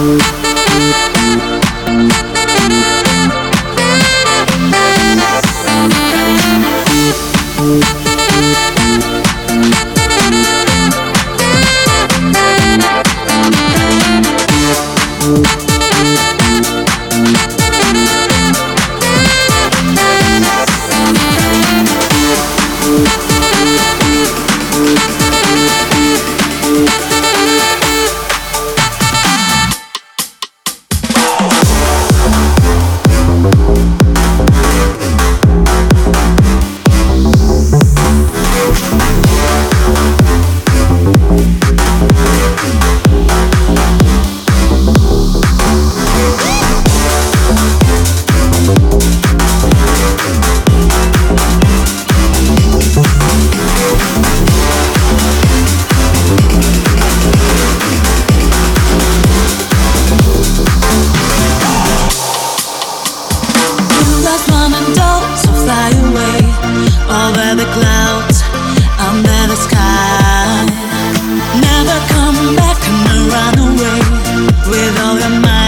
Thank the clouds, under the sky. Never come back run away with all your mind.